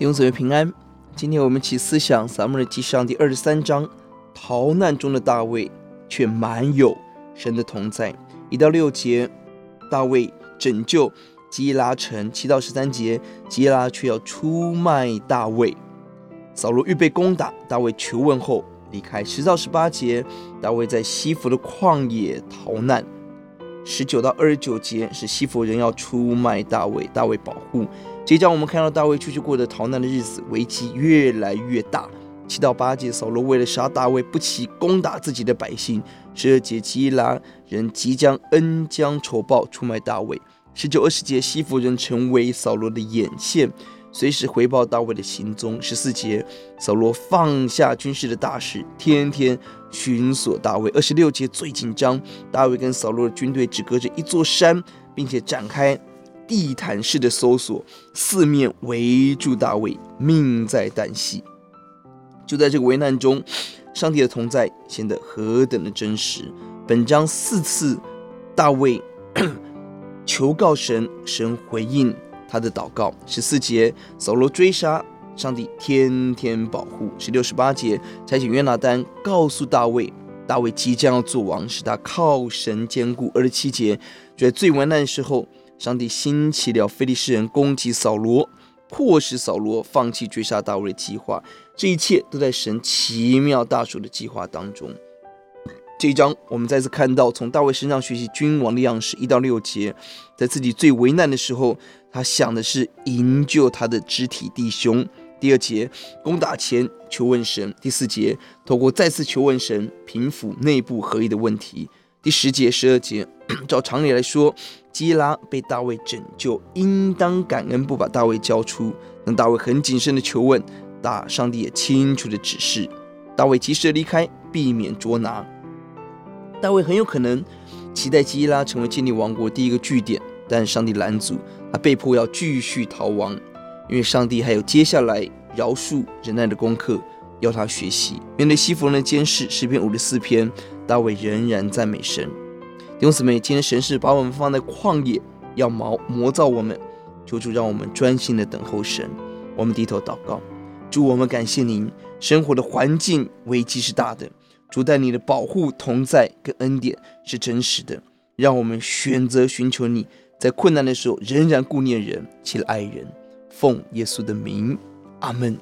弟兄姊妹平安。今天我们一起思想撒母耳记上第二十三章，逃难中的大卫却满有神的同在。一到六节，大卫拯救基拉城；七到十三节，基拉却要出卖大卫。扫罗预备攻打，大卫求问后离开。十到十八节，大卫在西弗的旷野逃难。十九到二十九节是西弗人要出卖大卫，大卫保护。这一章我们看到大卫出去过的逃难的日子，危机越来越大。七到八节，扫罗为了杀大卫，不惜攻打自己的百姓。十二节，基拉人即将恩将仇报，出卖大卫。十九、二十节，西弗人成为扫罗的眼线，随时回报大卫的行踪。十四节，扫罗放下军事的大事，天天寻索大卫。二十六节最紧张，大卫跟扫罗的军队只隔着一座山，并且展开。地毯式的搜索，四面围住大卫，命在旦夕。就在这个危难中，上帝的同在显得何等的真实。本章四次，大卫 求告神，神回应他的祷告。十四节，扫罗追杀，上帝天天保护。十六、十八节，差遣约拿单告诉大卫，大卫即将要做王，使他靠神坚固。二十七节，就在最危难的时候。上帝兴起了非利士人攻击扫罗，迫使扫罗放弃追杀大卫的计划。这一切都在神奇妙大手的计划当中。这一章我们再次看到从大卫身上学习君王的样式。一到六节，在自己最为难的时候，他想的是营救他的肢体弟兄。第二节，攻打前求问神。第四节，透过再次求问神，平复内部合一的问题。第十节、十二节，照常理来说，基拉被大卫拯救，应当感恩，不把大卫交出。但大卫很谨慎的求问，大上帝也清楚的指示，大卫及时的离开，避免捉拿。大卫很有可能期待基拉成为建立王国第一个据点，但上帝拦阻，他被迫要继续逃亡，因为上帝还有接下来饶恕忍耐的功课要他学习。面对西弗人的监视，诗篇五十四篇。大卫仍然赞美神。弟兄姊妹，今天神是把我们放在旷野，要磨磨造我们。求主让我们专心的等候神。我们低头祷告，主，我们感谢您。生活的环境危机是大的，主，但你的保护同在跟恩典是真实的。让我们选择寻求你，在困难的时候仍然顾念人，起来爱人。奉耶稣的名，阿门。